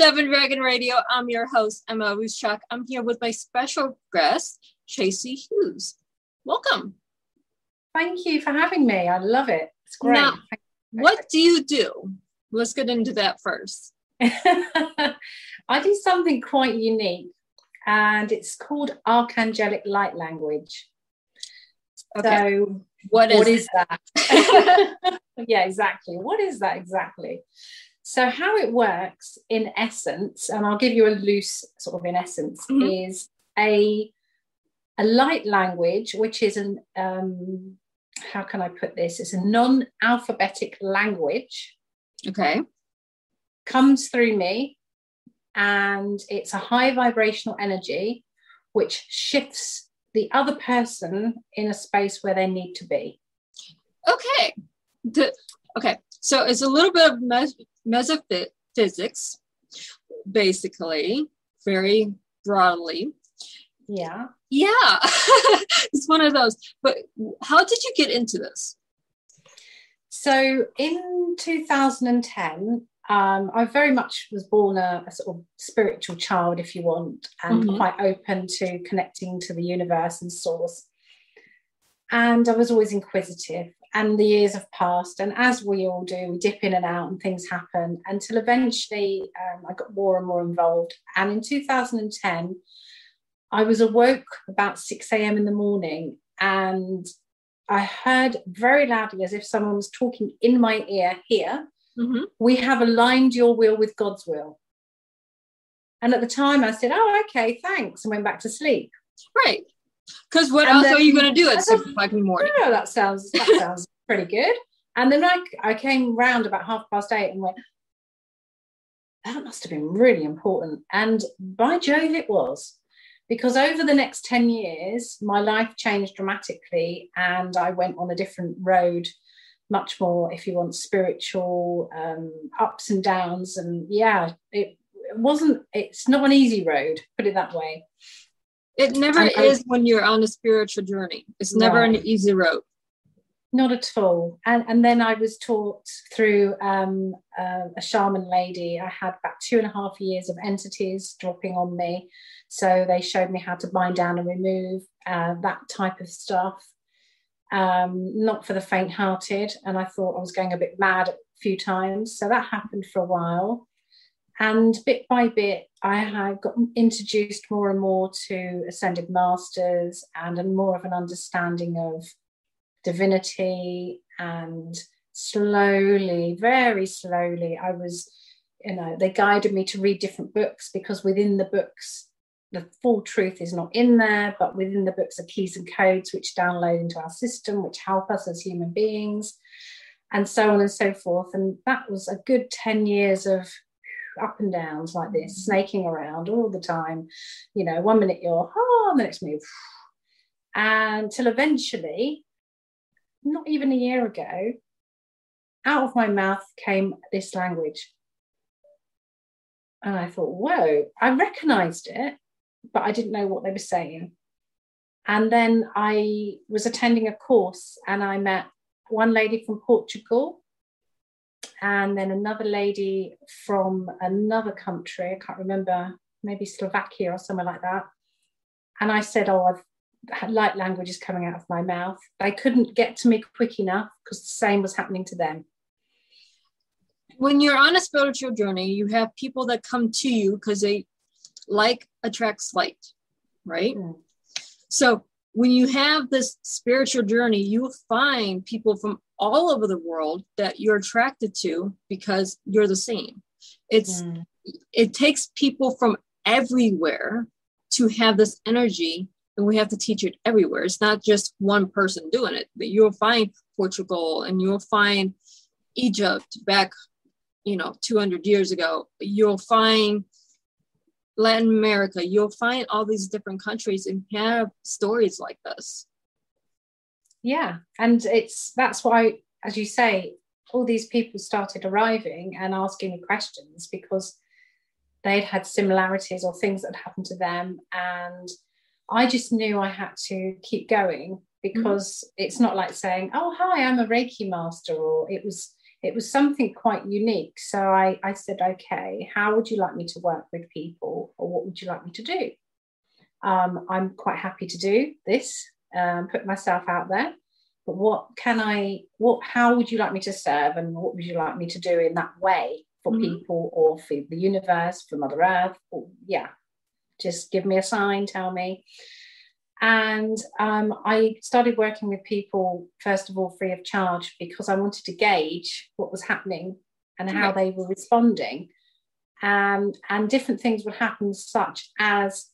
Dove and Dragon Radio. I'm your host, Emma Ruscsak. I'm here with my special guest, Tracy Hughes. Welcome. Thank you for having me. I love it. It's great. Now, what do you do? Let's get into that first. I do something quite unique, and it's called Archangelic Light Language. Okay. So, what is, what is that? yeah, exactly. What is that exactly? So, how it works in essence, and I'll give you a loose sort of in essence, mm-hmm. is a a light language, which is an um, how can I put this? It's a non-alphabetic language. Okay. Comes through me, and it's a high vibrational energy, which shifts the other person in a space where they need to be. Okay. The, okay. So it's a little bit of mes- metaphysics, basically, very broadly. Yeah. Yeah. it's one of those. But how did you get into this? So in 2010, um, I very much was born a, a, sort of spiritual child, if you want, and mm-hmm. quite open to connecting to the universe and source. And I was always inquisitive and the years have passed and as we all do we dip in and out and things happen until eventually um, i got more and more involved and in 2010 i was awoke about 6 a.m in the morning and i heard very loudly as if someone was talking in my ear here mm-hmm. we have aligned your will with god's will and at the time i said oh okay thanks and went back to sleep right because what and else then, are you going to do at six o'clock in the morning? That sounds that sounds pretty good. And then I, I came round about half past eight and went, that must have been really important. And by Jove, it was. Because over the next 10 years, my life changed dramatically and I went on a different road, much more, if you want, spiritual um, ups and downs. And yeah, it, it wasn't, it's not an easy road, put it that way. It never and is I, when you're on a spiritual journey. It's never an easy road. Not at all. And, and then I was taught through um, uh, a shaman lady. I had about two and a half years of entities dropping on me. So they showed me how to bind down and remove uh, that type of stuff. Um, not for the faint hearted. And I thought I was going a bit mad a few times. So that happened for a while. And bit by bit, I had got introduced more and more to ascended masters and more of an understanding of divinity. And slowly, very slowly, I was, you know, they guided me to read different books because within the books, the full truth is not in there, but within the books are keys and codes which download into our system, which help us as human beings, and so on and so forth. And that was a good 10 years of up and downs like this, mm. snaking around all the time. You know, one minute you're, oh, the next minute, until eventually, not even a year ago, out of my mouth came this language. And I thought, whoa, I recognized it, but I didn't know what they were saying. And then I was attending a course and I met one lady from Portugal and then another lady from another country, I can't remember, maybe Slovakia or somewhere like that. And I said, Oh, I've had light languages coming out of my mouth. They couldn't get to me quick enough because the same was happening to them. When you're on a spiritual journey, you have people that come to you because they like attracts light, right? Mm. So when you have this spiritual journey, you'll find people from all over the world that you're attracted to because you're the same. It's mm. it takes people from everywhere to have this energy and we have to teach it everywhere. It's not just one person doing it, but you'll find Portugal and you'll find Egypt back, you know, 200 years ago. You'll find Latin America. You'll find all these different countries and have stories like this yeah and it's that's why as you say all these people started arriving and asking me questions because they'd had similarities or things that happened to them and i just knew i had to keep going because mm-hmm. it's not like saying oh hi i'm a reiki master or it was it was something quite unique. So I, I said, okay, how would you like me to work with people, or what would you like me to do? Um, I'm quite happy to do this, um, put myself out there. But what can I, what, how would you like me to serve, and what would you like me to do in that way for mm-hmm. people, or for the universe, for Mother Earth? Or, yeah, just give me a sign, tell me. And um, I started working with people, first of all, free of charge, because I wanted to gauge what was happening and how they were responding. Um, and different things would happen, such as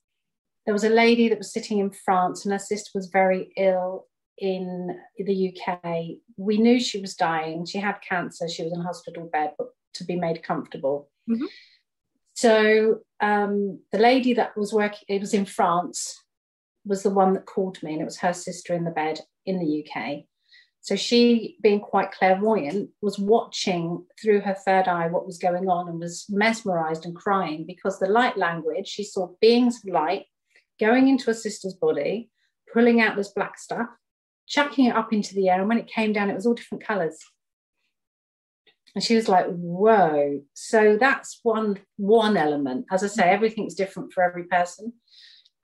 there was a lady that was sitting in France and her sister was very ill in the UK. We knew she was dying. She had cancer. She was in a hospital bed, but to be made comfortable. Mm-hmm. So um, the lady that was working, it was in France, was the one that called me, and it was her sister in the bed in the UK. So she, being quite clairvoyant, was watching through her third eye what was going on and was mesmerized and crying because the light language, she saw beings of light going into her sister's body, pulling out this black stuff, chucking it up into the air. And when it came down, it was all different colors. And she was like, whoa. So that's one one element. As I say, everything's different for every person.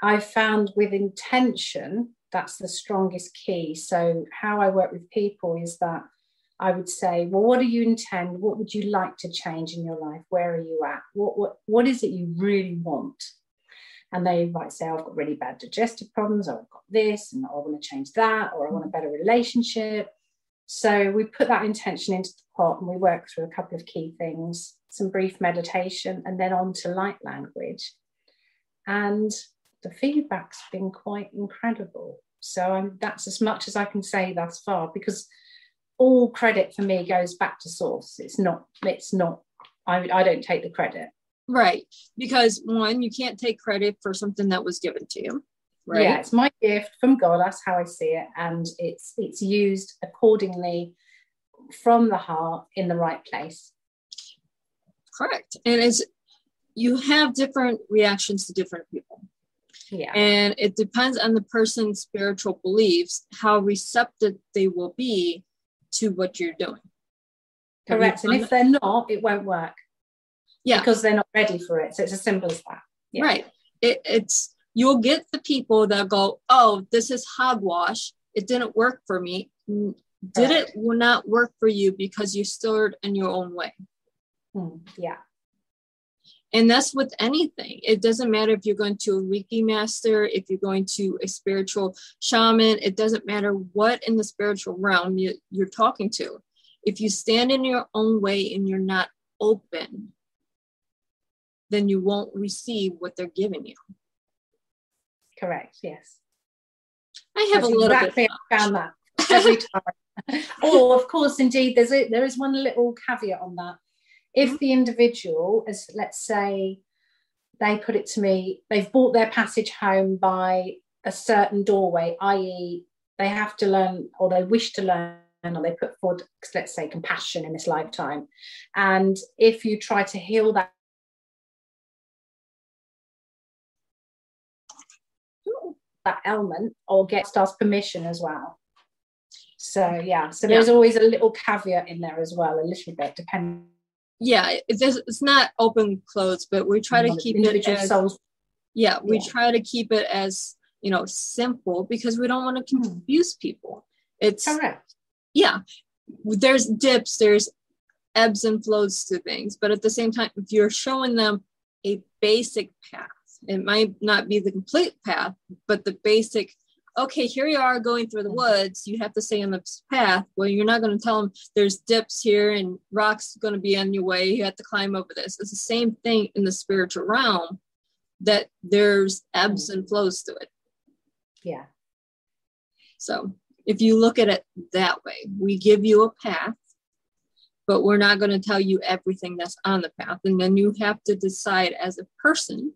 I found with intention, that's the strongest key. So, how I work with people is that I would say, well, what do you intend? What would you like to change in your life? Where are you at? What, what, what is it you really want? And they might say, I've got really bad digestive problems, or I've got this, and I want to change that, or I want a better relationship. So we put that intention into pot and we work through a couple of key things, some brief meditation, and then on to light language. And the feedback's been quite incredible. So I'm, that's as much as I can say thus far because all credit for me goes back to source. It's not, it's not, I, I don't take the credit. Right. Because one, you can't take credit for something that was given to you. Right. Yeah, it's my gift from God. That's how I see it. And it's it's used accordingly from the heart in the right place. Correct. And it's you have different reactions to different people. Yeah. And it depends on the person's spiritual beliefs, how receptive they will be to what you're doing. Correct. And if they're not, it won't work. Yeah. Because they're not ready for it. So it's as simple as that. Yeah. Right. It, it's you'll get the people that go, oh, this is hogwash. It didn't work for me. Did right. it will not work for you because you stood in your own way? Hmm. Yeah. And that's with anything. It doesn't matter if you're going to a Reiki master, if you're going to a spiritual shaman, it doesn't matter what in the spiritual realm you, you're talking to. If you stand in your own way and you're not open, then you won't receive what they're giving you. Correct, yes. I have That's a little exactly bit. found that every time. or, of course, indeed, there's a, there is one little caveat on that if mm-hmm. the individual, as let's say, they put it to me, they've bought their passage home by a certain doorway, i.e., they have to learn or they wish to learn or they put forward, let's say, compassion in this lifetime. And if you try to heal that, that element or get stars permission as well. So yeah, so there's yeah. always a little caveat in there as well, a little bit depending yeah it's, it's not open closed but we try to keep it as, souls. yeah we yeah. try to keep it as you know simple because we don't want to hmm. confuse people it's correct yeah there's dips there's ebbs and flows to things but at the same time if you're showing them a basic path it might not be the complete path but the basic okay, here you are going through the mm-hmm. woods. You have to stay on the path. Well, you're not going to tell them there's dips here and rocks going to be on your way. You have to climb over this. It's the same thing in the spiritual realm that there's ebbs and flows to it. Yeah. So if you look at it that way, we give you a path, but we're not going to tell you everything that's on the path. And then you have to decide as a person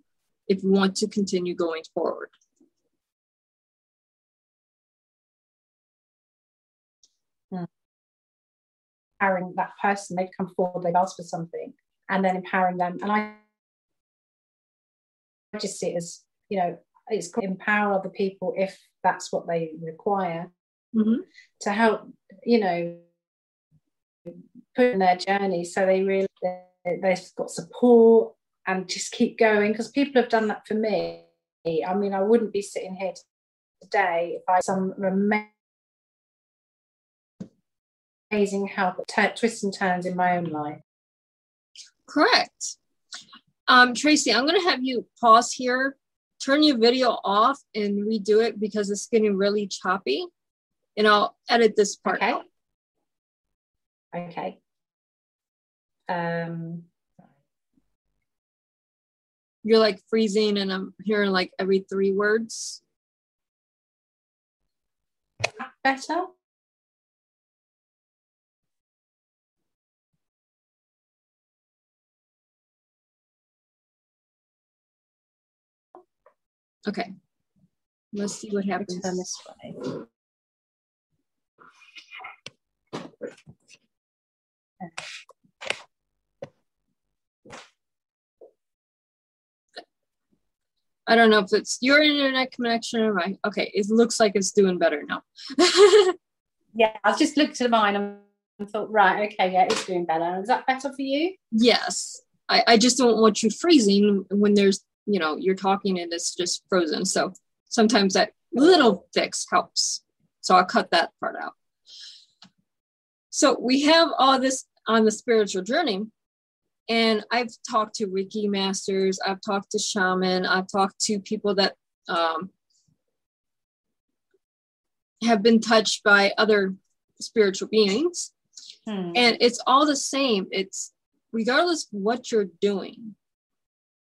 if you want to continue going forward. Empowering that person. They've come forward, they've asked for something, and then empowering them. And I just see it as, you know, it's empower other people if that's what they require mm-hmm. to help, you know, put in their journey so they really they've got support and just keep going because people have done that for me i mean i wouldn't be sitting here today if i some amazing help t- twists and turns in my own life correct um, tracy i'm going to have you pause here turn your video off and redo it because it's getting really choppy and i'll edit this part okay out. okay um you're like freezing and I'm hearing like every three words. Better? Okay. Let's see what happens. Turn this way. I don't know if it's your internet connection or mine. Okay, it looks like it's doing better now. yeah, I just looked at mine and thought, right, okay, yeah, it's doing better. Is that better for you? Yes. I, I just don't want you freezing when there's, you know, you're talking and it's just frozen. So sometimes that little fix helps. So I'll cut that part out. So we have all this on the spiritual journey, and I've talked to Reiki masters, I've talked to shaman, I've talked to people that um, have been touched by other spiritual beings. Hmm. And it's all the same. It's regardless what you're doing,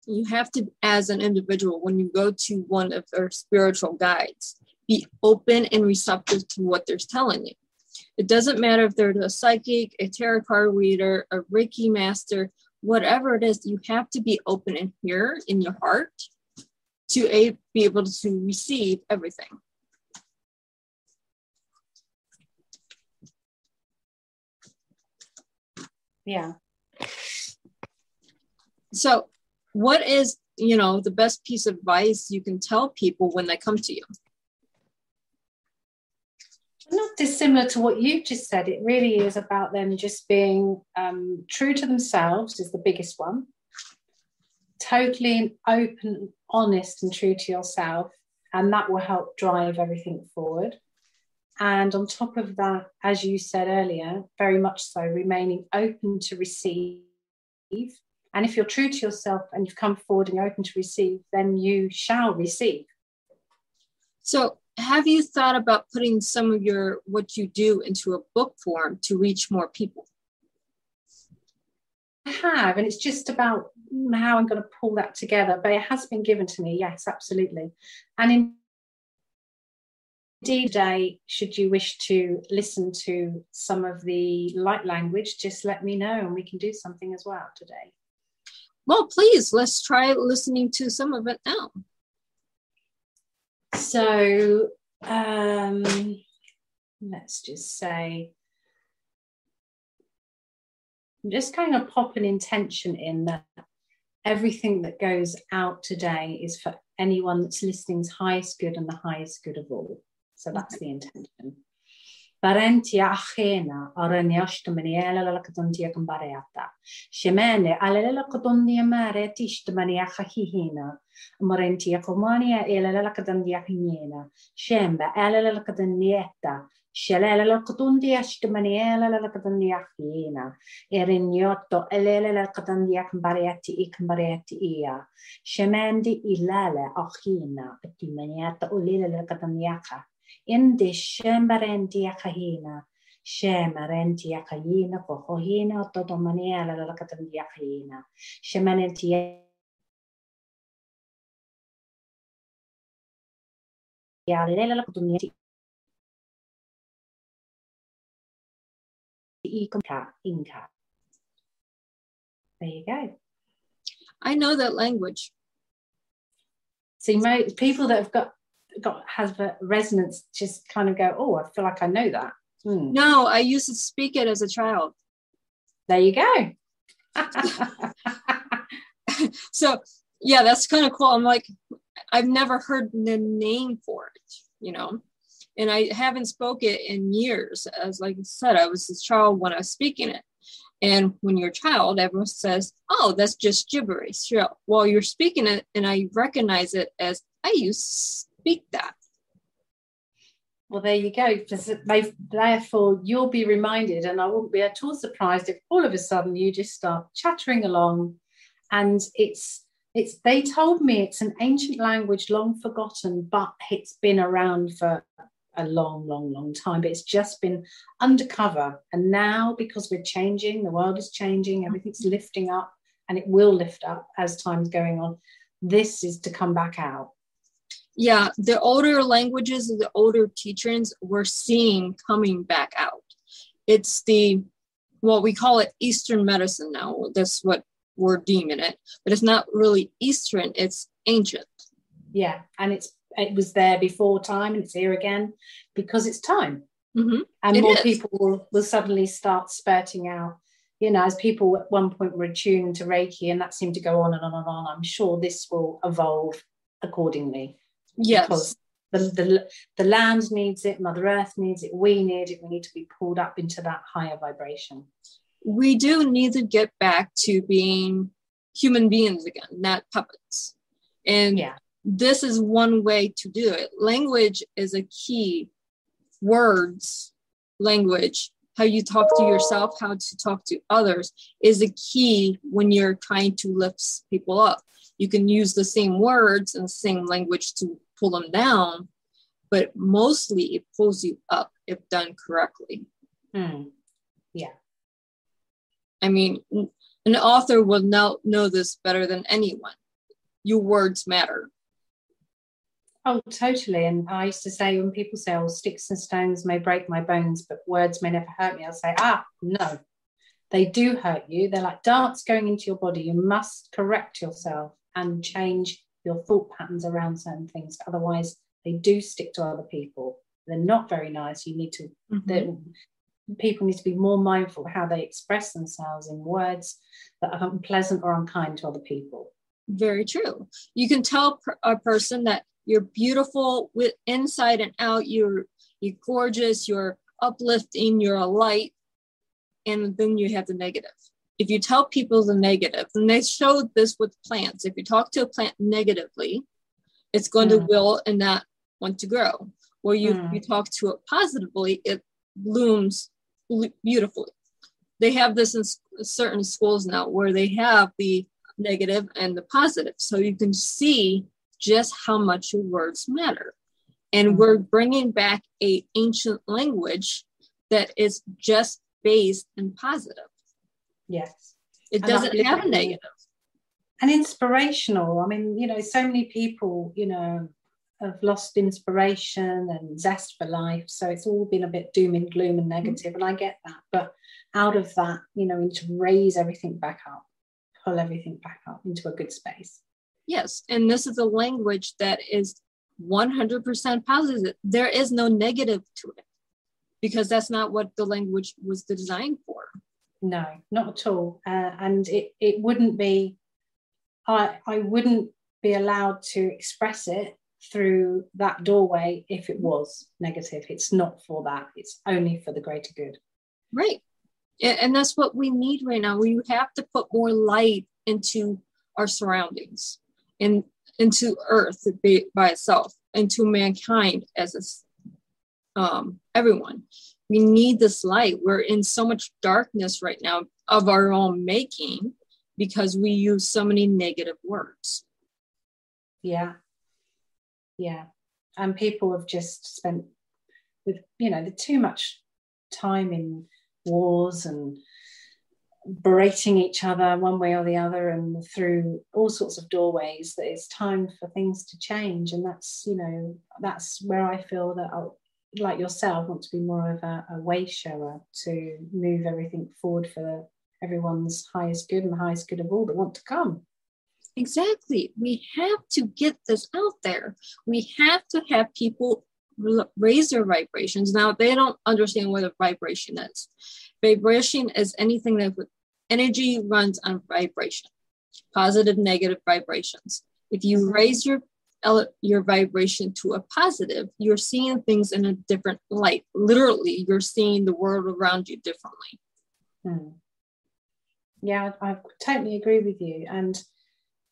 you have to, as an individual, when you go to one of their spiritual guides, be open and receptive to what they're telling you. It doesn't matter if they're a psychic, a tarot card reader, a Reiki master, whatever it is, you have to be open and hear in your heart to a, be able to receive everything. Yeah. So, what is, you know, the best piece of advice you can tell people when they come to you? not dissimilar to what you've just said. It really is about them just being um, true to themselves, is the biggest one. Totally open, honest, and true to yourself. And that will help drive everything forward. And on top of that, as you said earlier, very much so, remaining open to receive. And if you're true to yourself and you've come forward and you're open to receive, then you shall receive. So, have you thought about putting some of your what you do into a book form to reach more people? I have, and it's just about how I'm going to pull that together. But it has been given to me, yes, absolutely. And indeed, today, should you wish to listen to some of the light language, just let me know, and we can do something as well today. Well, please, let's try listening to some of it now. So um, let's just say, I'm just kind of pop an intention in that everything that goes out today is for anyone that's listening's highest good and the highest good of all. So that's the intention. parentia ajena ora neosto maniela la katondia combareata shemene ala la katondia mare tist mania khihina marentia comania ela la katondia hinena shemba ala la katondieta شلال القطندي اشتمنيا لا لا قطندي اخينا ارنيوتو الا لا قطندي اكمبرياتي اكمبرياتي ايا شماندي الا لا اخينا اتمنيات اولي لا قطندي اخا kadandiaka. Indi shembarentia kahina. Shemarentia kahina kohohina totomania la la katandia kahina. Shemarentia ya lela la kutumia Inca, Inca. There you go. I know that language. See, most people that have got got has a resonance just kind of go, oh, I feel like I know that. Hmm. No, I used to speak it as a child. There you go. so yeah, that's kind of cool. I'm like, I've never heard the name for it, you know. and I haven't spoken it in years. As like I said, I was a child when I was speaking it. And when you're a child, everyone says, "Oh, that's just gibberish." Yeah. Well, you're speaking it, and I recognize it as I used to that. Well, there you go. Therefore, you'll be reminded, and I wouldn't be at all surprised if all of a sudden you just start chattering along, and it's it's. They told me it's an ancient language, long forgotten, but it's been around for a long, long, long time, but it's just been undercover. And now, because we're changing, the world is changing, everything's lifting up, and it will lift up as time's going on. This is to come back out. Yeah, the older languages, the older teachings, we're seeing coming back out. It's the well, we call it Eastern medicine now. That's what we're deeming it, but it's not really Eastern. It's ancient. Yeah, and it's it was there before time and it's here again because it's time. Mm-hmm. And it more is. people will, will suddenly start spurting out. You know, as people at one point were attuned to Reiki, and that seemed to go on and on and on. I'm sure this will evolve accordingly. Yes. Because the, the, the land needs it, Mother Earth needs it, we need it, we need to be pulled up into that higher vibration. We do need to get back to being human beings again, not puppets. And yeah this is one way to do it. Language is a key. Words, language, how you talk to yourself, how to talk to others is a key when you're trying to lift people up. You can use the same words and same language to pull them down, but mostly it pulls you up if done correctly. Hmm. Yeah. I mean, an author will know, know this better than anyone. Your words matter. Oh, totally. And I used to say when people say, "Oh, sticks and stones may break my bones, but words may never hurt me," I'll say, "Ah, no, they do hurt you. They're like darts going into your body. You must correct yourself and change your thought patterns around certain things. Otherwise, they do stick to other people. They're not very nice. You need to. Mm-hmm. People need to be more mindful how they express themselves in words that are unpleasant or unkind to other people. Very true. You can tell a person that you're beautiful with inside and out you're you're gorgeous you're uplifting you're a light and then you have the negative if you tell people the negative and they showed this with plants if you talk to a plant negatively it's going mm. to will and not want to grow or you mm. you talk to it positively it blooms beautifully they have this in certain schools now where they have the negative and the positive so you can see just how much your words matter. And mm-hmm. we're bringing back a ancient language that is just based in positive. Yes. It doesn't have a negative. And inspirational. I mean, you know, so many people, you know, have lost inspiration and zest for life. So it's all been a bit doom and gloom and negative, mm-hmm. and I get that. But out of that, you know, we need to raise everything back up, pull everything back up into a good space. Yes. And this is a language that is 100% positive. There is no negative to it because that's not what the language was designed for. No, not at all. Uh, and it, it wouldn't be, I, I wouldn't be allowed to express it through that doorway if it was negative. It's not for that, it's only for the greater good. Right. And that's what we need right now. We have to put more light into our surroundings and into earth by itself, into mankind as a, um, everyone. We need this light. We're in so much darkness right now of our own making because we use so many negative words. Yeah. Yeah. And people have just spent with, you know, the too much time in wars and berating each other one way or the other and through all sorts of doorways that it's time for things to change and that's you know that's where i feel that like yourself want to be more of a, a way shower to move everything forward for everyone's highest good and the highest good of all that want to come. Exactly. We have to get this out there. We have to have people raise their vibrations. Now they don't understand what a vibration is. Vibration is anything that would Energy runs on vibration, positive, negative vibrations. If you mm-hmm. raise your your vibration to a positive, you're seeing things in a different light. Literally, you're seeing the world around you differently. Hmm. Yeah, I, I totally agree with you. And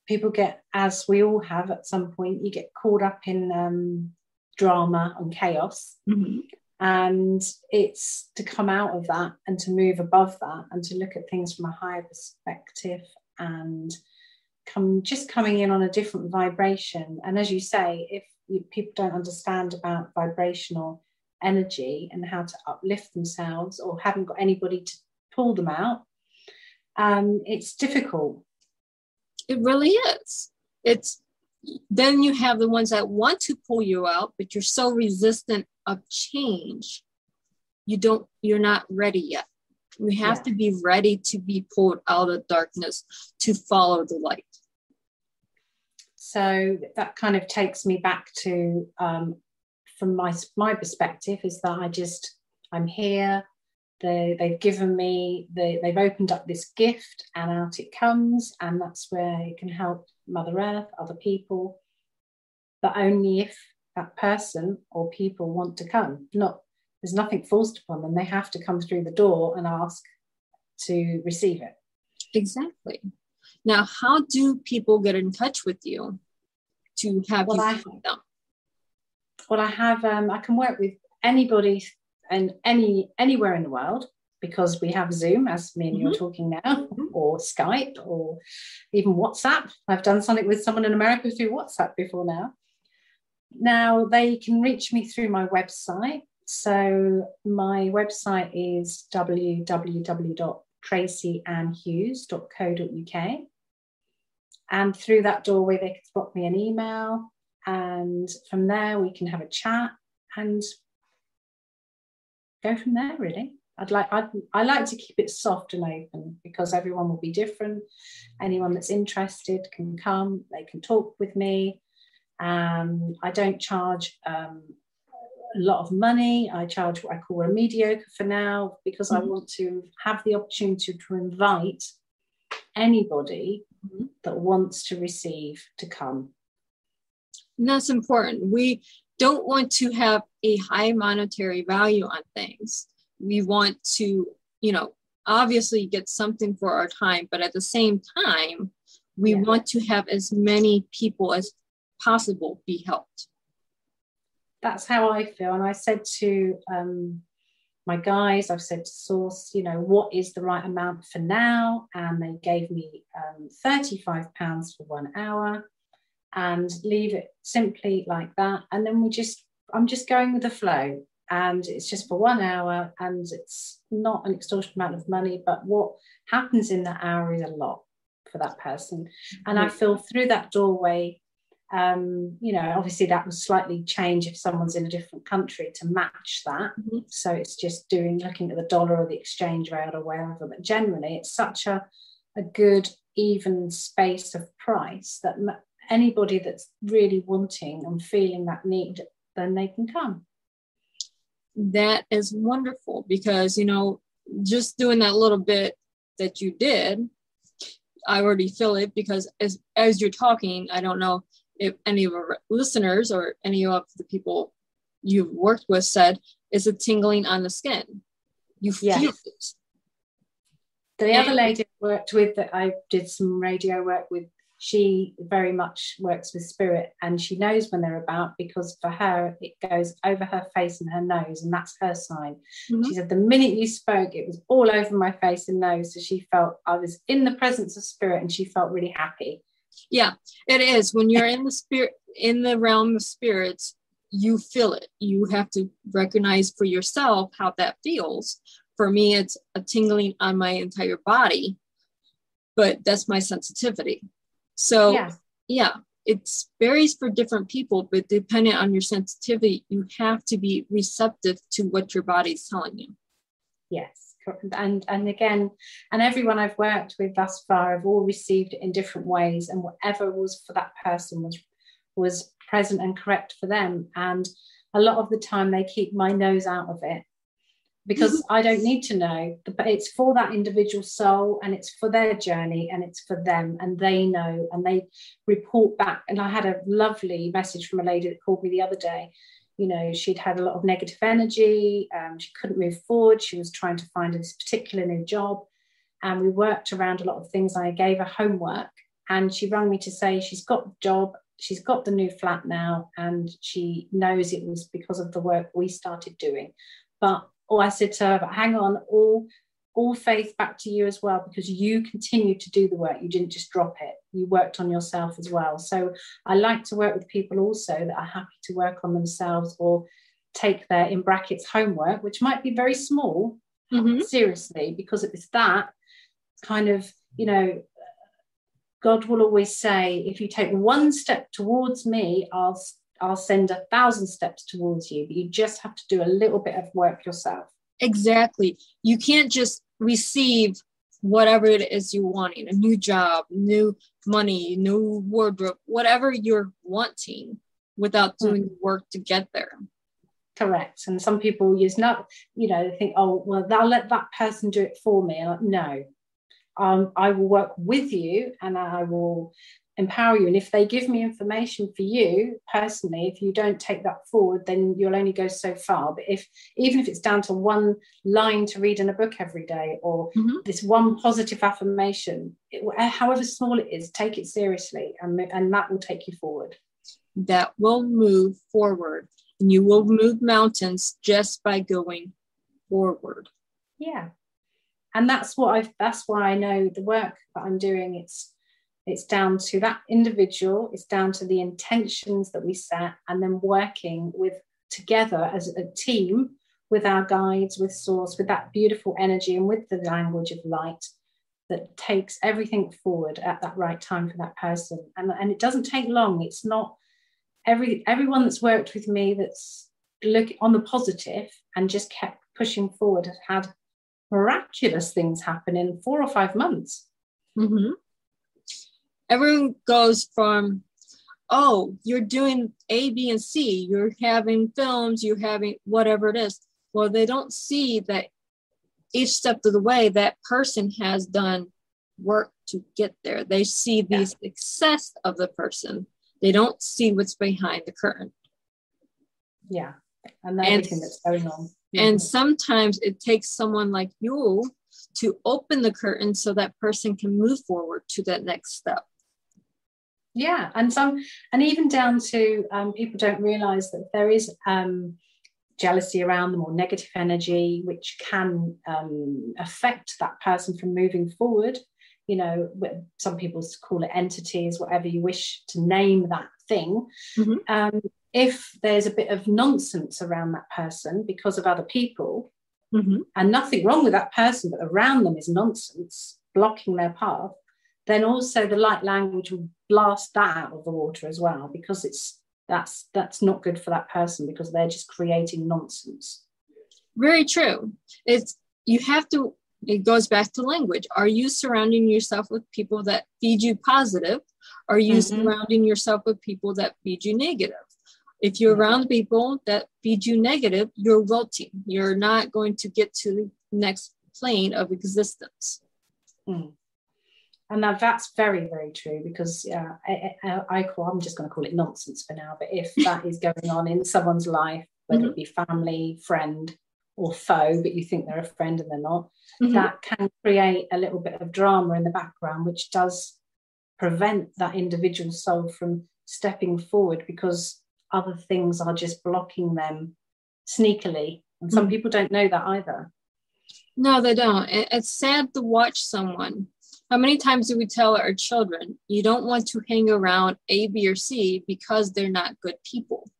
people get, as we all have at some point, you get caught up in um, drama and chaos. Mm-hmm. And it's to come out of that and to move above that and to look at things from a higher perspective and come just coming in on a different vibration. And as you say, if you, people don't understand about vibrational energy and how to uplift themselves or haven't got anybody to pull them out, um, it's difficult. It really is. It's then you have the ones that want to pull you out, but you're so resistant of change. You don't, you're not ready yet. We have yeah. to be ready to be pulled out of darkness to follow the light. So that kind of takes me back to, um, from my my perspective, is that I just I'm here. They, they've given me the, they've opened up this gift and out it comes and that's where it can help mother earth other people. But only if that person or people want to come. Not there's nothing forced upon them. They have to come through the door and ask to receive it. Exactly now how do people get in touch with you to have well, you I, them well i have um, i can work with anybody and any anywhere in the world because we have Zoom, as me and mm-hmm. you are talking now, mm-hmm. or Skype, or even WhatsApp. I've done something with someone in America through WhatsApp before now. Now they can reach me through my website. So my website is www.tracyannhughes.co.uk. And through that doorway, they can drop me an email. And from there, we can have a chat and go from there, really. I'd like I'd, I like to keep it soft and open because everyone will be different. Anyone that's interested can come. They can talk with me. Um, I don't charge um, a lot of money. I charge what I call a mediocre for now because mm-hmm. I want to have the opportunity to invite anybody mm-hmm. that wants to receive to come. And that's important. We don't want to have a high monetary value on things we want to, you know, obviously get something for our time, but at the same time, we yeah. want to have as many people as possible be helped. That's how I feel. And I said to um, my guys, I've said to Source, you know, what is the right amount for now? And they gave me um, £35 for one hour and leave it simply like that. And then we just, I'm just going with the flow and it's just for one hour and it's not an extortionate amount of money but what happens in that hour is a lot for that person and i feel through that doorway um, you know obviously that will slightly change if someone's in a different country to match that mm-hmm. so it's just doing looking at the dollar or the exchange rate or wherever but generally it's such a, a good even space of price that anybody that's really wanting and feeling that need then they can come that is wonderful because you know just doing that little bit that you did i already feel it because as as you're talking i don't know if any of our listeners or any of the people you've worked with said is a tingling on the skin? You feel yes. it. The and, other lady I worked with that i did some radio work with she very much works with spirit and she knows when they're about because for her it goes over her face and her nose and that's her sign. Mm-hmm. she said the minute you spoke it was all over my face and nose. So she felt i was in the presence of spirit and she felt really happy yeah it is. When you're in the spirit in the realm of spirits you feel it. You have to recognize for yourself how that feels. For me it's a tingling on my entire body but that's my sensitivity. So yeah, yeah it varies for different people, but depending on your sensitivity, you have to be receptive to what your body's telling you. Yes, and and again, and everyone I've worked with thus far have all received it in different ways, and whatever was for that person was was present and correct for them. And a lot of the time, they keep my nose out of it. because I don't need to know. But it's for that individual soul and it's for their journey and it's for them and they know and they report back. And I had a lovely message from a lady that called me the other day. You know, she'd had a lot of negative energy. Um, she couldn't move forward. She was trying to find this particular new job. And we worked around a lot of things. I gave her homework and she rang me to say she's got the job she's got the new flat now and she knows it was because of the work we started doing but oh i said to her but hang on all all faith back to you as well because you continued to do the work you didn't just drop it you worked on yourself as well so i like to work with people also that are happy to work on themselves or take their in brackets homework which might be very small mm-hmm. seriously because it's that kind of you know God will always say, if you take one step towards me, I'll I'll send a thousand steps towards you. But you just have to do a little bit of work yourself. Exactly. You can't just receive whatever it is you're wanting, a new job, new money, new wardrobe, whatever you're wanting without hmm. doing the work to get there. Correct. And some people use not, you know, they think, oh, well, they'll let that person do it for me. Like, no, um, I will work with you and I will empower you. And if they give me information for you personally, if you don't take that forward, then you'll only go so far. But if even if it's down to one line to read in a book every day or mm-hmm. this one positive affirmation, it, however small it is, take it seriously and, and that will take you forward. That will move forward. And you will move mountains just by going forward. Yeah and that's what i that's why i know the work that i'm doing it's it's down to that individual it's down to the intentions that we set and then working with together as a team with our guides with source with that beautiful energy and with the language of light that takes everything forward at that right time for that person and, and it doesn't take long it's not every everyone that's worked with me that's looking on the positive and just kept pushing forward has had miraculous things happen in four or five months. Mm-hmm. Everyone goes from, oh, you're doing A, B, and C, you're having films, you're having whatever it is. Well, they don't see that each step of the way that person has done work to get there. They see the yeah. success of the person. They don't see what's behind the curtain. Yeah. And everything and, that's going on. And sometimes it takes someone like you to open the curtain so that person can move forward to that next step. Yeah, and some, and even down to um, people don't realize that there is um, jealousy around them or negative energy, which can um, affect that person from moving forward. You know, some people call it entities, whatever you wish to name that thing. Mm-hmm. Um, if there's a bit of nonsense around that person because of other people, mm-hmm. and nothing wrong with that person, but around them is nonsense blocking their path, then also the light language will blast that out of the water as well because it's that's that's not good for that person because they're just creating nonsense. Very true. It's you have to it goes back to language. Are you surrounding yourself with people that feed you positive? Are you mm-hmm. surrounding yourself with people that feed you negative? If you're around people that feed you negative, you're wilting. You're not going to get to the next plane of existence. Mm. And now that's very, very true because yeah, I, I, I, call, I'm just going to call it nonsense for now. But if that is going on in someone's life, whether mm-hmm. it be family, friend, or foe, but you think they're a friend and they're not, mm-hmm. that can create a little bit of drama in the background, which does prevent that individual soul from stepping forward because other things are just blocking them sneakily. And some mm. people don't know that either. No, they don't. It's sad to watch someone. How many times do we tell our children, you don't want to hang around A, B, or C because they're not good people?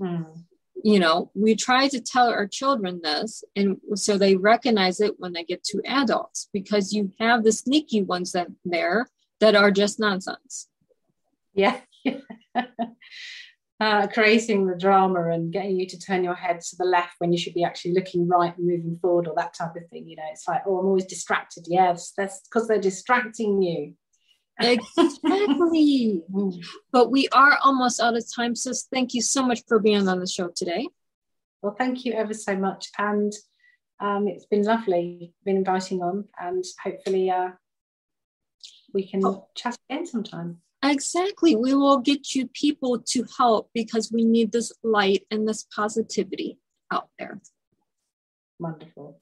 Mm. You know, we try to tell our children this, and so they recognize it when they get to adults because you have the sneaky ones that there that are just nonsense. Yeah. uh, creating the drama and getting you to turn your head to the left when you should be actually looking right and moving forward or that type of thing. You know, it's like, oh, I'm always distracted. Yes, that's because they're distracting you. exactly. but we are almost out of time. So thank you so much for being on the show today. Well, thank you ever so much. And Um, it's been lovely, been inviting on, and hopefully uh, we can oh. chat again sometime. Exactly. We will get you people to help because we need this light and this positivity out there. Wonderful.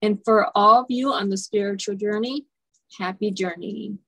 And for all of you on the spiritual journey, happy journey.